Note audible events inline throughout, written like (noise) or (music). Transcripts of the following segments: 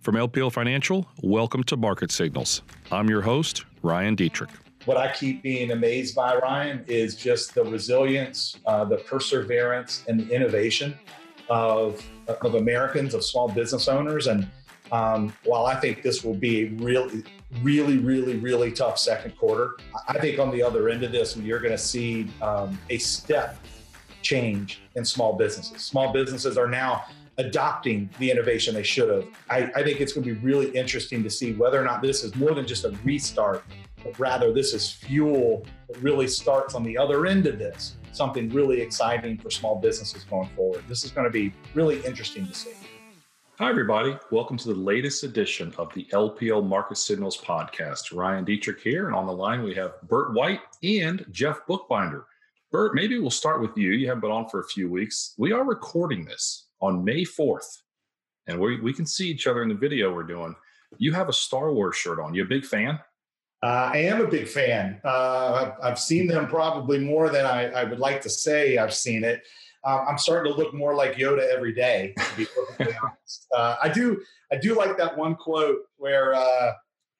From LPL Financial, welcome to Market Signals. I'm your host, Ryan Detrick. What I keep being amazed by, Ryan, is just the resilience, uh, the perseverance, and the innovation of, of Americans, of small business owners. And um, while I think this will be a really, really, really, really tough second quarter, I think on the other end of this, you're going to see um, a step change in small businesses. Small businesses are now adopting the innovation they should have. I, I think it's going to be really interesting to see whether or not this is more than just a restart, but rather this is fuel that really starts on the other end of this, something really exciting for small businesses going forward. This is going to be really interesting to see. Hi, everybody. Welcome to the latest edition of the LPL Market Signals podcast. Ryan Detrick here, and on the line we have Burt White and Jeff Buchbinder. Burt, maybe we'll start with you. You haven't been on for a few weeks. We are recording this on May 4th, and we, we can see each other in the video we're doing. You have a Star Wars shirt on. You a big fan? Uh, I am a big fan. Uh, I've, I've, seen them probably more than I, I, would like to say I've seen it. Uh, I'm starting to look more like Yoda every day. To be perfectly (laughs) honest, uh, I do. I do like that one quote where uh,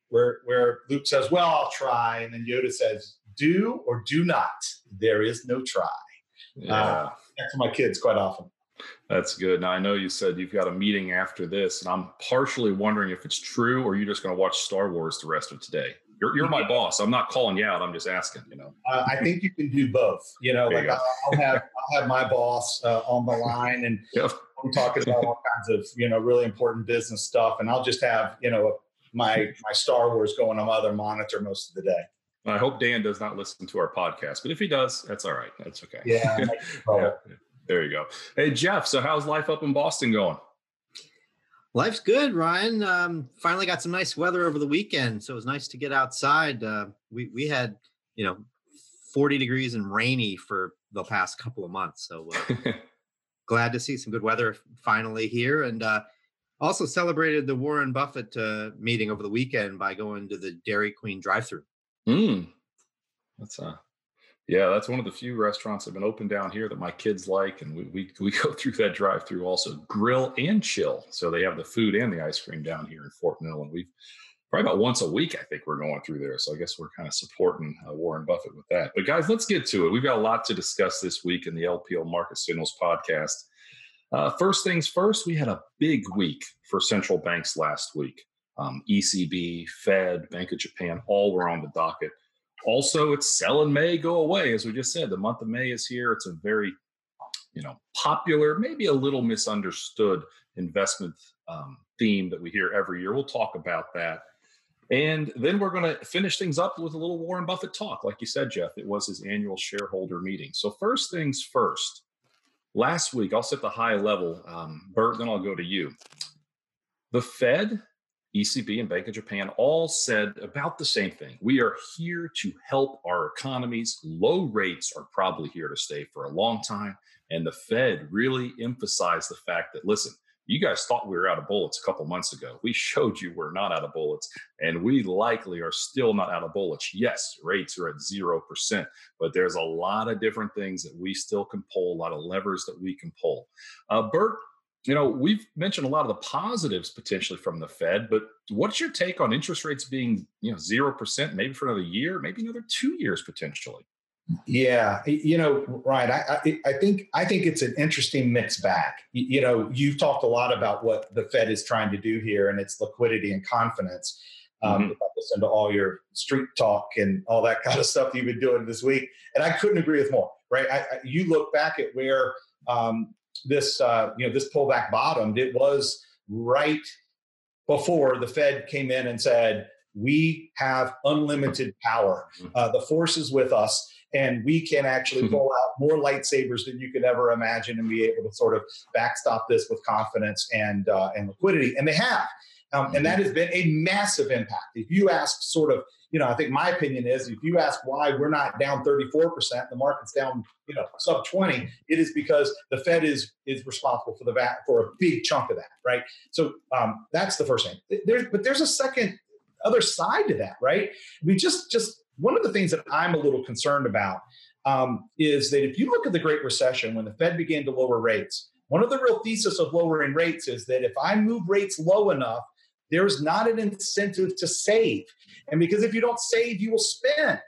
where where Luke says, "Well, I'll try," and then Yoda says, "Do or do not. There is no try." Yeah. Uh, that's my kids quite often. That's good. Now I know you said you've got a meeting after this, and I'm partially wondering if it's true or you're just going to watch Star Wars the rest of today. You're, you're my boss. I'm not calling you out. I'm just asking. You know. Uh, I think you can do both. You know, there like you I'll, have I'll have my boss uh, on the line, and (laughs) yep. I'm talking about all kinds of you know really important business stuff, and I'll just have you know my my Star Wars going on my other monitor most of the day. I hope Dan does not listen to our podcast, but if he does, that's all right. That's okay. Yeah. (laughs) yeah. There you go. Hey, Jeff. So, how's life up in Boston going? Life's good, Ryan. Um, finally got some nice weather over the weekend, so it was nice to get outside. Uh, we we had you know 40 degrees and rainy for the past couple of months, so uh, (laughs) glad to see some good weather finally here. And uh, also celebrated the Warren Buffett uh, meeting over the weekend by going to the Dairy Queen drive-through. Mm. That's uh yeah, that's one of the few restaurants that have been open down here that my kids like, and we we, we (laughs) go through that drive-through also grill and chill. So they have the food and the ice cream down here in Fort Mill, and we've probably about once a week I think we're going through there. So I guess we're kind of supporting uh, Warren Buffett with that. But guys, let's get to it. We've got a lot to discuss this week in the LPL Market Signals podcast. Uh, first things first, we had a big week for central banks last week. Um, ECB, Fed, Bank of Japan, all were on the docket. Also, it's sell in May, go away. As we just said, the month of May is here. It's a very, you know, popular, maybe a little misunderstood investment um, theme that we hear every year. We'll talk about that. And then we're going to finish things up with a little Warren Buffett talk. Like you said, Jeff, it was his annual shareholder meeting. So, first things first, last week, I'll set the high level. Um, Burt, then I'll go to you. The Fed ECB and Bank of Japan all said about the same thing. We are here to help our economies. Low rates are probably here to stay for a long time. And the Fed really emphasized the fact that, listen, you guys thought we were out of bullets a couple months ago. We showed you we're not out of bullets, and we likely are still not out of bullets. Yes, rates are at 0%, but there's a lot of different things that we still can pull, a lot of levers that we can pull. Uh, Burt, you know, we've mentioned a lot of the positives potentially from the Fed, but what's your take on interest rates being, you know, 0% maybe for another year, maybe another two years potentially? Yeah, you know, Ryan, I, I, I think I think it's an interesting mix back. You, you know, you've talked a lot about what the Fed is trying to do here, and it's liquidity and confidence. Um, mm-hmm. I listen to all your street talk and all that (laughs) kind of stuff you've been doing this week, and I couldn't agree with more. Right? I, I, you look back at where um, this uh, you know this pullback bottomed, it was right before the Fed came in and said we have unlimited power. Mm-hmm. Uh, the force is with us, and we can actually mm-hmm. pull out more lightsabers than you could ever imagine, and be able to sort of backstop this with confidence and uh, and liquidity. And they have, um, and mm-hmm. that has been a massive impact. If you ask, sort of, you know, I think my opinion is if you ask why we're not down 34%, the market's down, you know, sub 20, it is because the Fed is is responsible for the VAT for a big chunk of that, right? So um, that's the first thing. There's but there's a second other side to that, right? We just just one of the things that I'm a little concerned about um, is that if you look at the Great Recession when the Fed began to lower rates, one of the real thesis of lowering rates is that if I move rates low enough, there's not an incentive to save. And because if you don't save, you will spend.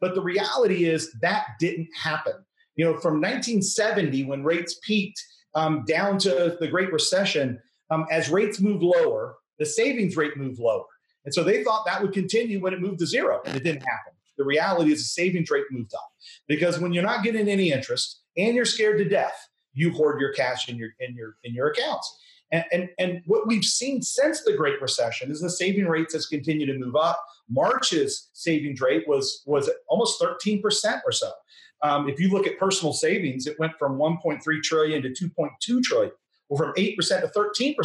But the reality is that didn't happen. You know, from 1970, when rates peaked um, down to the Great Recession, um, as rates moved lower, the savings rate moved lower. And so they thought that would continue when it moved to zero. And it didn't happen. The reality is the savings rate moved up because when you're not getting any interest and you're scared to death, you hoard your cash in your in your in your accounts. And, and, and what we've seen since the Great Recession is the saving rates has continued to move up. March's savings rate was was almost 13% or so. Um, if you look at personal savings, it went from 1.3 trillion to 2.2 trillion, or from 8% to 13%.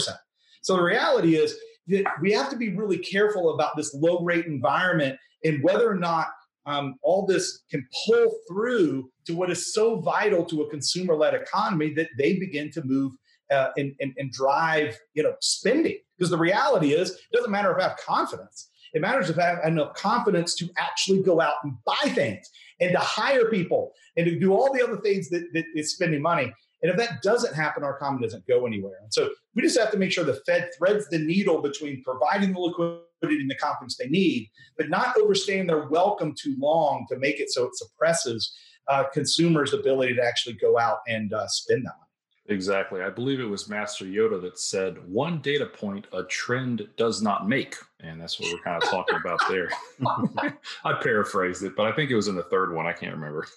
So the reality is that we have to be really careful about this low rate environment and whether or not um, all this can pull through to what is so vital to a consumer led economy that they begin to move uh, and, and, and drive you know spending. Because the reality is it doesn't matter if I have confidence. It matters if I have enough confidence to actually go out and buy things and to hire people and to do all the other things that, that is spending money. And if that doesn't happen our economy doesn't go anywhere. And so we just have to make sure the fed threads the needle between providing the liquidity and the confidence they need but not overstaying their welcome too long to make it so it suppresses uh, consumers' ability to actually go out and uh, spend that money. Exactly. I believe it was Master Yoda that said, one data point a trend does not make. And that's what we're kind of talking about there. (laughs) I paraphrased it, but I think it was in the third one. I can't remember.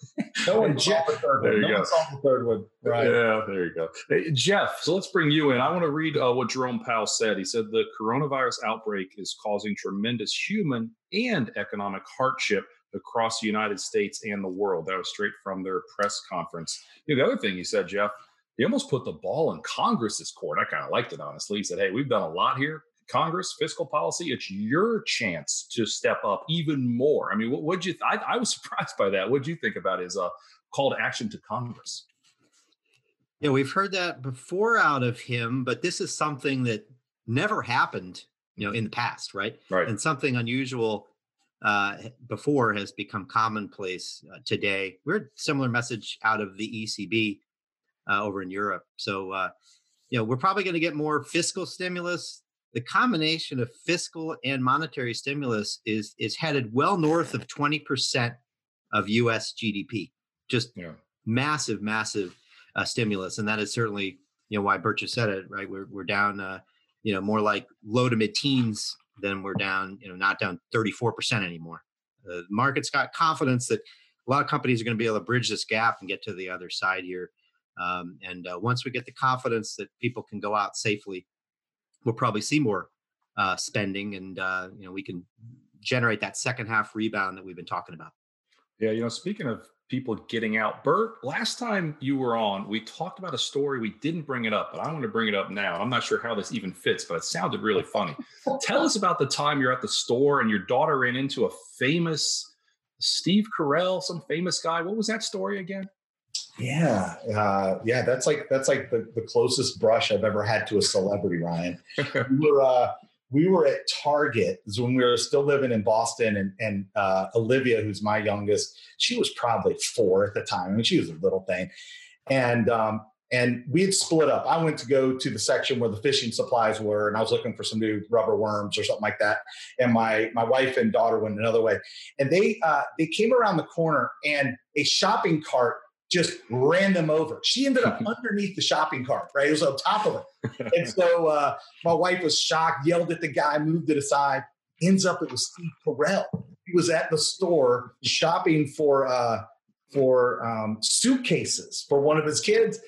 No one (laughs) Jeff, the third there one. you no go. saw the third one. Right. Yeah, there you go. Hey, Jeff, so let's bring you in. I want to read uh, what Jerome Powell said. He said the coronavirus outbreak is causing tremendous human and economic hardship across the United States and the world. That was straight from their press conference. You know, the other thing he said, Jeff, he almost put the ball in Congress's court. I kind of liked it, honestly. He said, Hey, we've done a lot here. Congress, fiscal policy, it's your chance to step up even more. I mean, what would you, th- I, I was (laughs) surprised by that. What would you think about his uh, call to action to Congress? Yeah, we've heard that before out of him, but this is something that never happened, you know, in the past, right? Right. And something unusual uh, before has become commonplace uh, today. We're a similar message out of the ECB uh, over in Europe. So, uh, you know, we're probably going to get more fiscal stimulus. The combination of fiscal and monetary stimulus is is headed well north of twenty percent of U.S. GDP. Just Yeah. massive, massive uh, stimulus, and that is certainly you know why Burt said it. Right, we're we're down, uh, you know, more like low to mid teens than we're down, you know, not down thirty four percent anymore. The market's got confidence that a lot of companies are going to be able to bridge this gap and get to the other side here. Um, and uh, once we get the confidence that people can go out safely, we'll probably see more uh, spending, and uh, you know we can generate that second half rebound that we've been talking about. Yeah, you know, speaking of people getting out, Burt, last time you were on, we talked about a story. We didn't bring it up, but I want to bring it up now. I'm not sure how this even fits, but it sounded really funny. Tell us about the time you're at the store and your daughter ran into a famous Steve Carell, some famous guy. What was that story again? Yeah, uh, yeah, that's like that's like the, the closest brush I've ever had to a celebrity, Ryan. (laughs) we were uh, we were at Target this when we were still living in Boston, and and uh, Olivia, who's my youngest, she was probably four at the time. I mean, she was a little thing, and um, and we had split up. I went to go to the section where the fishing supplies were, and I was looking for some new rubber worms or something like that. And my my wife and daughter went another way, and they uh, they came around the corner, and a shopping cart just ran them over. She ended up (laughs) underneath the shopping cart, right? It was on top of it. (laughs) And so uh, my wife was shocked, yelled at the guy, moved it aside. Ends up it was Steve Carell. He was at the store shopping for uh, for um, suitcases for one of his kids.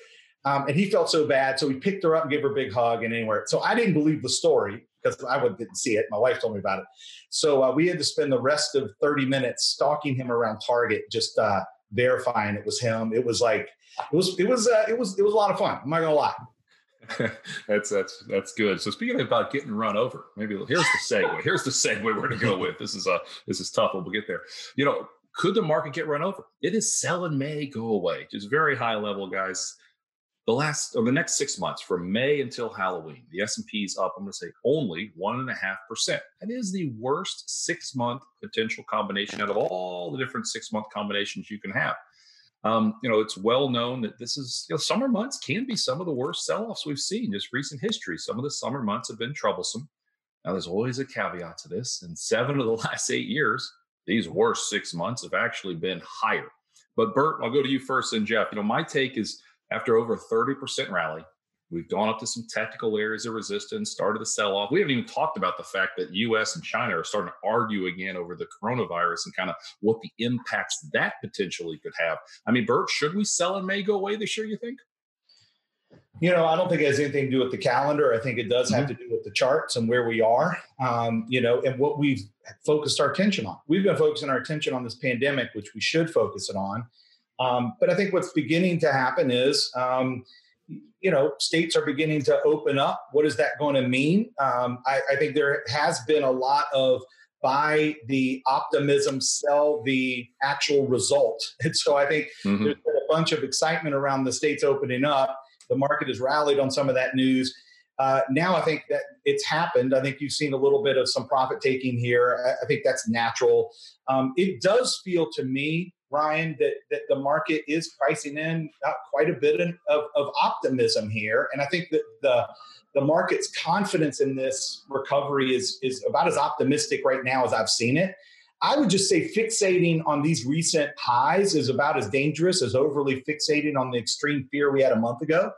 Um, and he felt so bad. So he picked her up and gave her a big hug and anywhere. So I didn't believe the story because I didn't see it. My wife told me about it. So uh, we had to spend the rest of 30 minutes stalking him around Target, just verifying it was him. It was like it was it was uh, it was it was a lot of fun. I'm not gonna lie. (laughs) that's that's that's good. So speaking about getting run over, maybe here's the segue. (laughs) Here's the segue we're going to go with. This is uh this is tough, but we'll get there. You know, could the market get run over? It is sell May, go away. Just very high level, guys. The last or the next six months, from May until Halloween, the S and P is up. I'm going to say only one and a half percent. That is the worst six month potential combination out of all the different six month combinations you can have. Um, you know, it's well known that this is, you know, summer months can be some of the worst sell offs we've seen, just recent history. Some of the summer months have been troublesome. Now, there's always a caveat to this. In seven of the (laughs) last eight years, these worst six months have actually been higher. But Burt, I'll go to you first and Jeff. You know, my take is after over 30% rally, we've gone up to some technical areas of resistance, started to sell off. We haven't even talked about the fact that US and China are starting to argue again over the coronavirus and kind of what the impacts that potentially could have. I mean, Burt, should we sell and may go away this year, you think? You know, I don't think it has anything to do with the calendar. I think it does have mm-hmm. to do with the charts and where we are, um, you know, and what we've focused our attention on. We've been focusing our attention on this pandemic, which we should focus it on. Um, but I think what's beginning to happen is, um, you know, states are beginning to open up. What is that going to mean? Um, I, I think there has been a lot of buy the optimism, sell the actual result. (laughs) And so I think mm-hmm. there's been a bunch of excitement around the states opening up the market has rallied on some of that news. Uh, now I think that it's happened. I think you've seen a little bit of some profit taking here. I, I think that's natural. Um, it does feel to me, Ryan, that that the market is pricing in uh, quite a bit of, of optimism here, and I think that the the market's confidence in this recovery is is about as optimistic right now as I've seen it. I would just say fixating on these recent highs is about as dangerous as overly fixating on the extreme fear we had a month ago.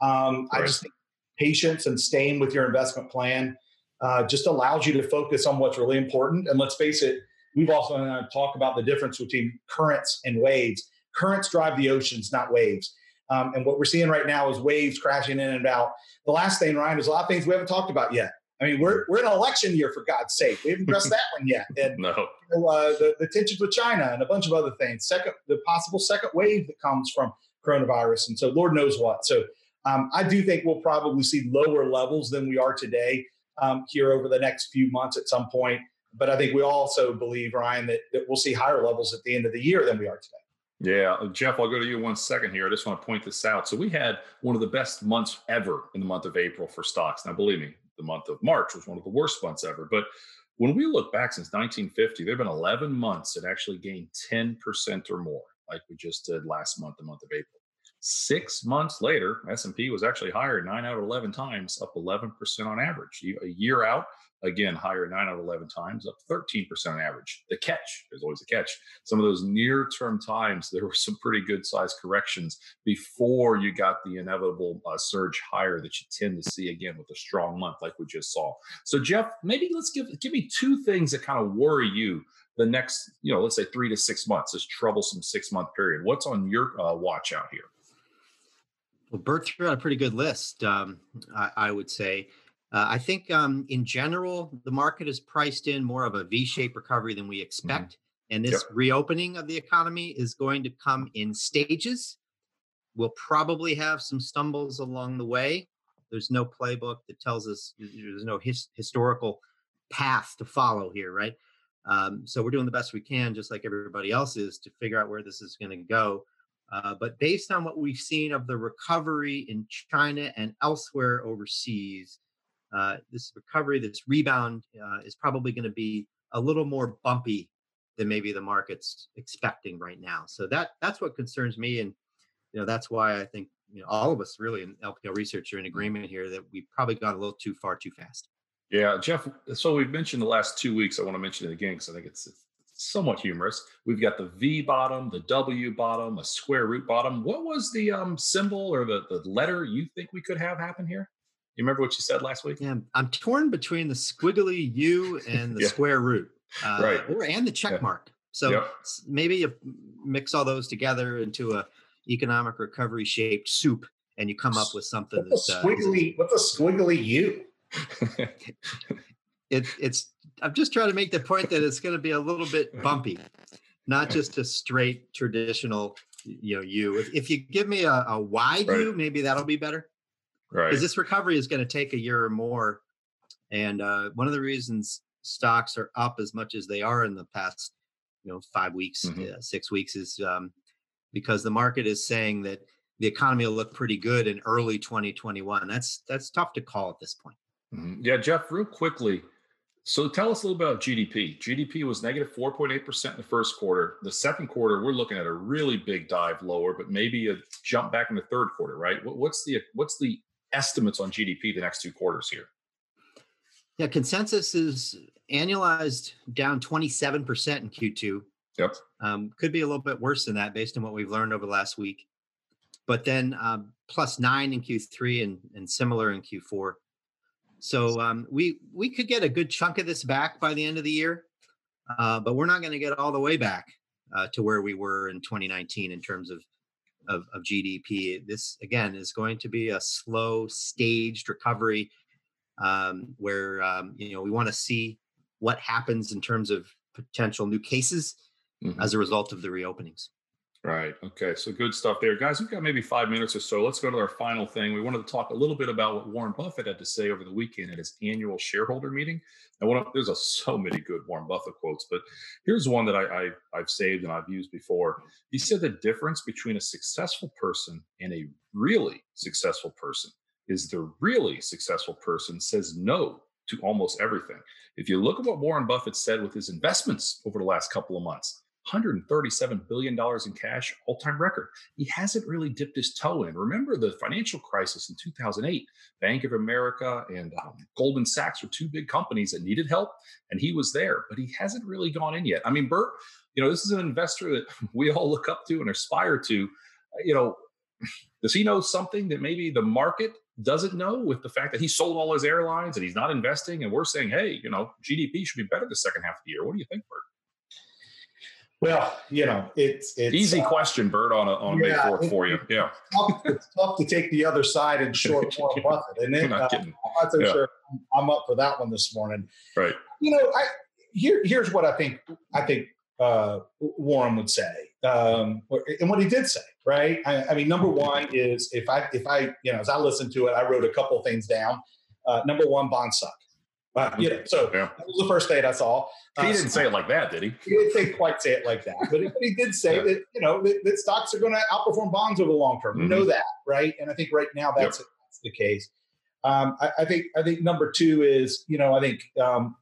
Um, right. I just think patience and staying with your investment plan uh, just allows you to focus on what's really important. And let's face it, we've also uh, talked about the difference between currents and waves. Currents drive the oceans, not waves. Um, and what we're seeing right now is waves crashing in and out. The last thing, Ryan, is a lot of things we haven't talked about yet. I mean, we're we're in an election year for God's sake. We haven't addressed that one yet. And (laughs) no. You know, uh, the, the tensions with China and a bunch of other things. Second, the possible second wave that comes from coronavirus, and so Lord knows what. So um, I do think we'll probably see lower levels than we are today um, here over the next few months at some point. But I think we also believe, Ryan, that, that we'll see higher levels at the end of the year than we are today. Yeah, uh, Jeff, I'll go to you one second here. I just want to point this out. So we had one of the best months ever in the month of April for stocks. Now, believe me, the month of March was one of the worst months ever. But when we look back since 1950, there have been 11 months that actually gained 10% or more, like we just did last month, the month of April. Six months later, S&P was actually higher nine out of 11 times, up 11% on average. A year out, again higher nine out of 11 times up 13% on average. The catch there's always a catch. Some of those near term times there were some pretty good sized corrections before you got the inevitable uh, surge higher that you tend to see again with a strong month like we just saw. So jeff maybe let's give give me two things that kind of worry you the next you know let's say three to six months this troublesome six month period. What's on your uh, watch out here? Well, Burt threw out a pretty good list, um, I, I, would say. Uh, I think um, in general, the market is priced in more of a V shaped recovery than we mm-hmm. expect. Mm-hmm. And this yep. reopening of the economy is going to come in stages. We'll probably have some stumbles along the way. There's no playbook that tells us there's no his, historical path to follow here, right? Um, so we're doing the best we can, just like everybody else is, to figure out where this is going to go. Uh, but based on what we've seen of the recovery in China and elsewhere overseas, uh, this recovery, this rebound uh, is probably going to be a little more bumpy than maybe the market's expecting right now. So that that's what concerns me, and you know that's why I think you know all of us really in LPL research are in agreement here that we've probably gone a little too far too fast. Yeah, Jeff. So we've mentioned the last two weeks. I want to mention it again because I think it's, it's somewhat humorous. We've got the V bottom, the W bottom, a square root bottom. What was the um, symbol or the, the letter you think we could have happen here? You remember what you said last week? Yeah, I'm torn between the squiggly U and the (laughs) yeah. square root, uh, right? Or and the check yeah. mark. So yep. maybe you mix all those together into a economic recovery shaped soup, and you come up with something what's that's a uh, squiggly. Uh, what's a squiggly U? (laughs) it, it's. I'm just trying to make the point that it's going to be a little bit bumpy, not just a straight traditional, you know, U. If, if you give me a, a wide right. U, maybe that'll be better. Right. Because this recovery is going to take a year or more. And uh, one of the reasons stocks are up as much as they are in the past, you know, five weeks, mm-hmm. uh, six weeks is um, because the market is saying that the economy will look pretty good in early 2021. That's that's tough to call at this point. Mm-hmm. Yeah, Jeff, real quickly. So tell us a little about GDP. GDP was negative 4.8% in the first quarter. The second quarter, we're looking at a really big dive lower, but maybe a jump back in the third quarter, right? What's the what's the estimates on GDP the next two quarters here? Yeah, consensus is annualized down 27% in Q2. Yep. Um, could be a little bit worse than that based on what we've learned over the last week. But then um, plus nine in Q3 and, and similar in Q4. So um, we we could get a good chunk of this back by the end of the year, uh, but we're not going to get all the way back uh, to where we were in 2019 in terms of, of, of GDP. This again is going to be a slow, staged recovery um, where um, you know we want to see what happens in terms of potential new cases mm-hmm. as a result of the reopenings. Right. Okay. So good stuff there. Guys, we've got maybe five minutes or so. Let's go to our final thing. We wanted to talk a little bit about what Warren Buffett had to say over the weekend at his annual shareholder meeting. And one of, there's a, so many good Warren Buffett quotes, but here's one that I, I, I've saved and I've used before. He said the difference between a successful person and a really successful person is the really successful person says no to almost everything. If you look at what Warren Buffett said with his investments over the last couple of months, $137 billion in cash, all time record. He hasn't really dipped his toe in. Remember the financial crisis in 2008? Bank of America and um, Goldman Sachs were two big companies that needed help, and he was there, but he hasn't really gone in yet. I mean, Burt, you know, this is an investor that (laughs) we all look up to and aspire to. You know, does he know something that maybe the market doesn't know with the fact that he sold all his airlines and he's not investing? And we're saying, hey, you know, GDP should be better the second half of the year. What do you think, Burt? Well, you know, it's it's easy uh, question, Burt, on a on yeah, May fourth for you. Yeah, it's tough, it's tough, to take the other side and short Warren Buffett, and then uh, I'm not so yeah. sure I'm up for that one this morning. Right. You know, I here here's what I think. I think uh, Warren would say, um, and what he did say. Right. I, I, mean, number one is if I if I you know as I listened to it, I wrote a couple things down. Uh, number one, bonds suck. You know, so yeah. that was the first date I saw. He uh, didn't say it like that, did he? He didn't say quite say it like that, but, but he did say yeah. that you know that, that stocks are going to outperform bonds over the long term. Mm-hmm. We know that, right? And I think right now that's, yep. that's the case. Um, I, I, think I think number two is you know I think um,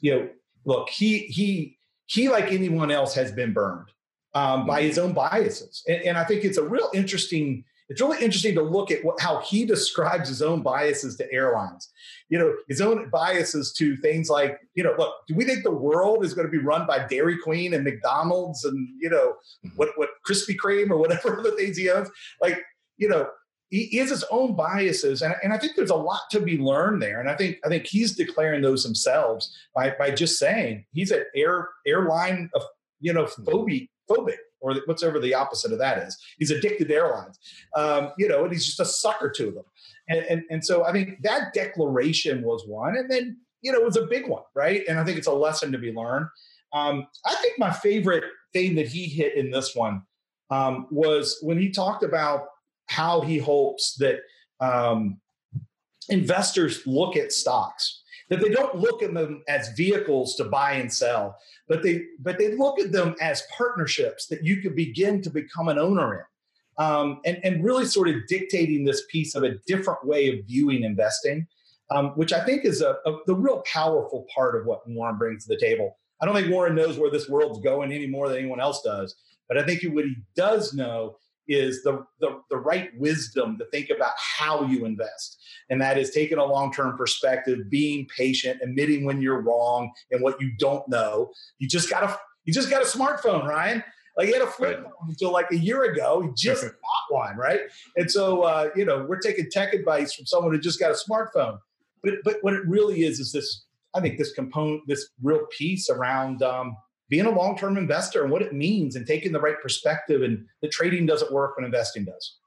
you know look he he he like anyone else has been burned um, by mm-hmm. his own biases, and, and I think it's a real interesting it's really interesting to look at what, how he describes his own biases to airlines. You know, his own biases to things like, you know, look, do we think the world is going to be run by Dairy Queen and McDonald's and, you know, mm-hmm. what, what Krispy Kreme or whatever (laughs) other things he owns? Like, you know, he, has his own biases. And, and I think there's a lot to be learned there. And I think, I think he's declaring those themselves by, by just saying he's an air airline of, you know, mm-hmm. phobic, phobic or whatever the opposite of that is. He's addicted to airlines, um, you know, and he's just a sucker to them. And, and, and so I think that declaration was one. And then, you know, it was a big one, right? And I think it's a lesson to be learned. Um, I think my favorite thing that he hit in this one um, was when he talked about how he hopes that um, investors look at stocks that they don't look at them as vehicles to buy and sell, but they but they look at them as partnerships that you could begin to become an owner in. Um, and, and really sort of dictating this piece of a different way of viewing investing, um, which I think is a, a, the real powerful part of what Warren brings to the table. I don't think Warren knows where this world's going any more than anyone else does, but I think what he does know is the, the, the right wisdom to think about how you invest. And that is taking a long term perspective, being patient, admitting when you're wrong and what you don't know. You just got a you just got a smartphone, Ryan. Like he had a flip right. phone until like a year ago. He just (laughs) got one, right? And so uh, you know, we're taking tech advice from someone who just got a smartphone. But but what it really is is this. I think this component, this real piece around um, being a long-term investor and what it means and taking the right perspective and the trading doesn't work when investing does.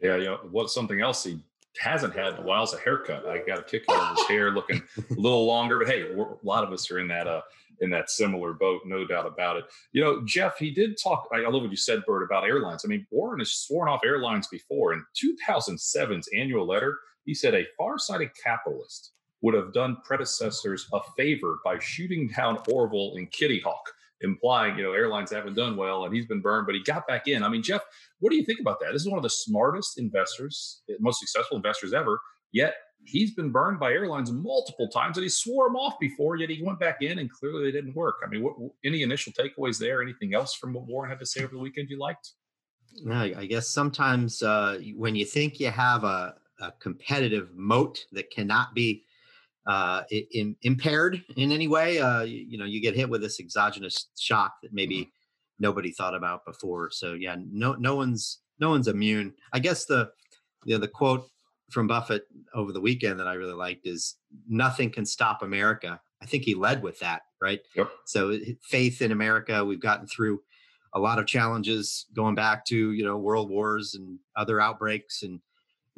Yeah, you know, what's something else he hasn't had in a while is a haircut. I got a kick out of his hair looking a (laughs) little longer, but hey, a lot of us are in that uh in that similar boat, no doubt about it. You know, Jeff, he did talk. I love what you said, Burt, about airlines. I mean, Warren has sworn off airlines before. In 2007's annual letter, he said a far-sighted capitalist would have done predecessors a favor by shooting down Orville and Kitty Hawk implying, you know, airlines haven't done well and he's been burned, but he got back in. I mean, Jeff, what do you think about that? This is one of the smartest investors, most successful investors ever, yet he's been burned by airlines multiple times and he swore them off before, yet he went back in and clearly they didn't work. I mean, what, any initial takeaways there? Anything else from what Warren had to say over the weekend you liked? I guess sometimes uh, when you think you have a, a competitive moat that cannot be uh, in, impaired in any way. Uh, you, you, know, you get hit with this exogenous shock that maybe mm-hmm. nobody thought about before. So yeah, no, no one's no one's immune. I guess the you know, the quote from Buffett over the weekend that I really liked is "Nothing can stop America." I think he led with that, right? Yep. So faith in America. We've gotten through a lot of challenges going back to you know world wars and other outbreaks and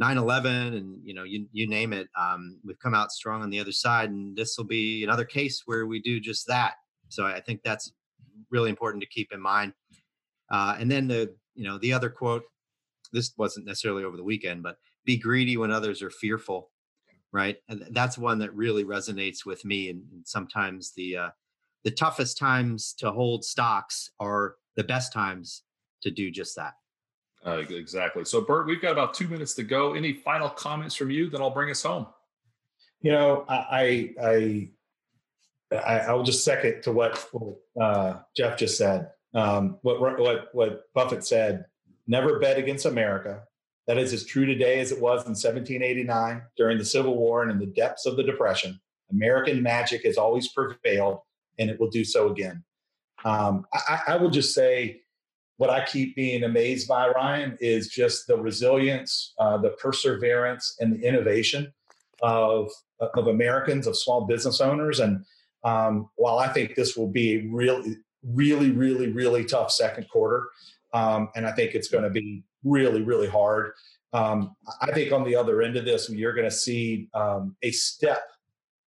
9-11 and you know you, you name it um, we've come out strong on the other side and this will be another case where we do just that. So i think that's really important to keep in mind. Uh, and then the you know the other quote this wasn't necessarily over the weekend but be greedy when others are fearful right? And that's one that really resonates with me and, and sometimes the uh, the toughest times to hold stocks are the best times to do just that uh, exactly. So, Burt, we've got about two minutes to go. Any final comments from you? Then I'll bring us home. You know, I I I, I will just second to what uh, Jeff just said. Um, what what what Buffett said: never bet against America. That is as true today as it was in 1789 during the Civil War and in the depths of the Depression. American magic has always prevailed, and it will do so again. Um, I, I will just say what I keep being amazed by, Ryan, is just the resilience, uh, the perseverance, and the innovation of of Americans, of small business owners. And um, while I think this will be a really, really, really, really tough second quarter, um, and I think it's going to be really, really hard. Um, I think on the other end of this, you're going to see um, a step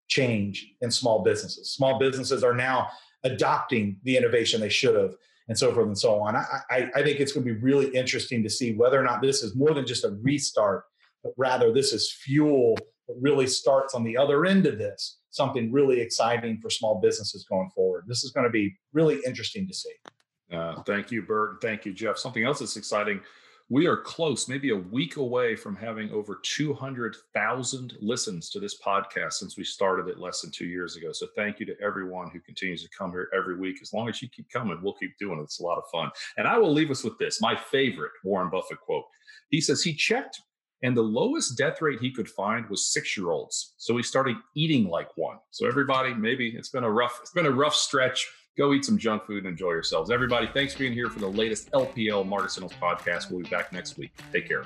change in small businesses. Small businesses are now adopting the innovation they should have and so forth and so on. I, I, I think it's going to be really interesting to see whether or not this is more than just a restart, but rather this is fuel that really starts on the other end of this, something really exciting for small businesses going forward. This is going to be really interesting to see. Uh, thank you, Burt. Thank you, Jeff. Something else that's exciting we are close, maybe a week away from having over 200,000 listens to this podcast since we started it less than two years ago. So thank you to everyone who continues to come here every week. As long as you keep coming, we'll keep doing it. It's a lot of fun. And I will leave us with this my favorite Warren Buffett quote. He says he checked and the lowest death rate he could find was six year olds. So he started eating like one. So everybody, maybe it's been a rough, it's been a rough stretch go eat some junk food and enjoy yourselves. Everybody, thanks for being here for the latest LPL Market Signals podcast. We'll be back next week. Take care.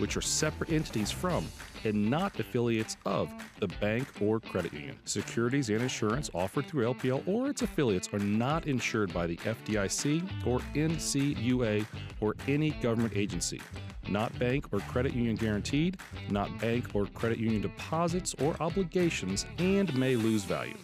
which are separate entities from and not affiliates of the bank or credit union. Securities and insurance offered through LPL or its affiliates are not insured by the FDIC or NCUA or any government agency. Not bank or credit union guaranteed, not bank or credit union deposits or obligations, and may lose value.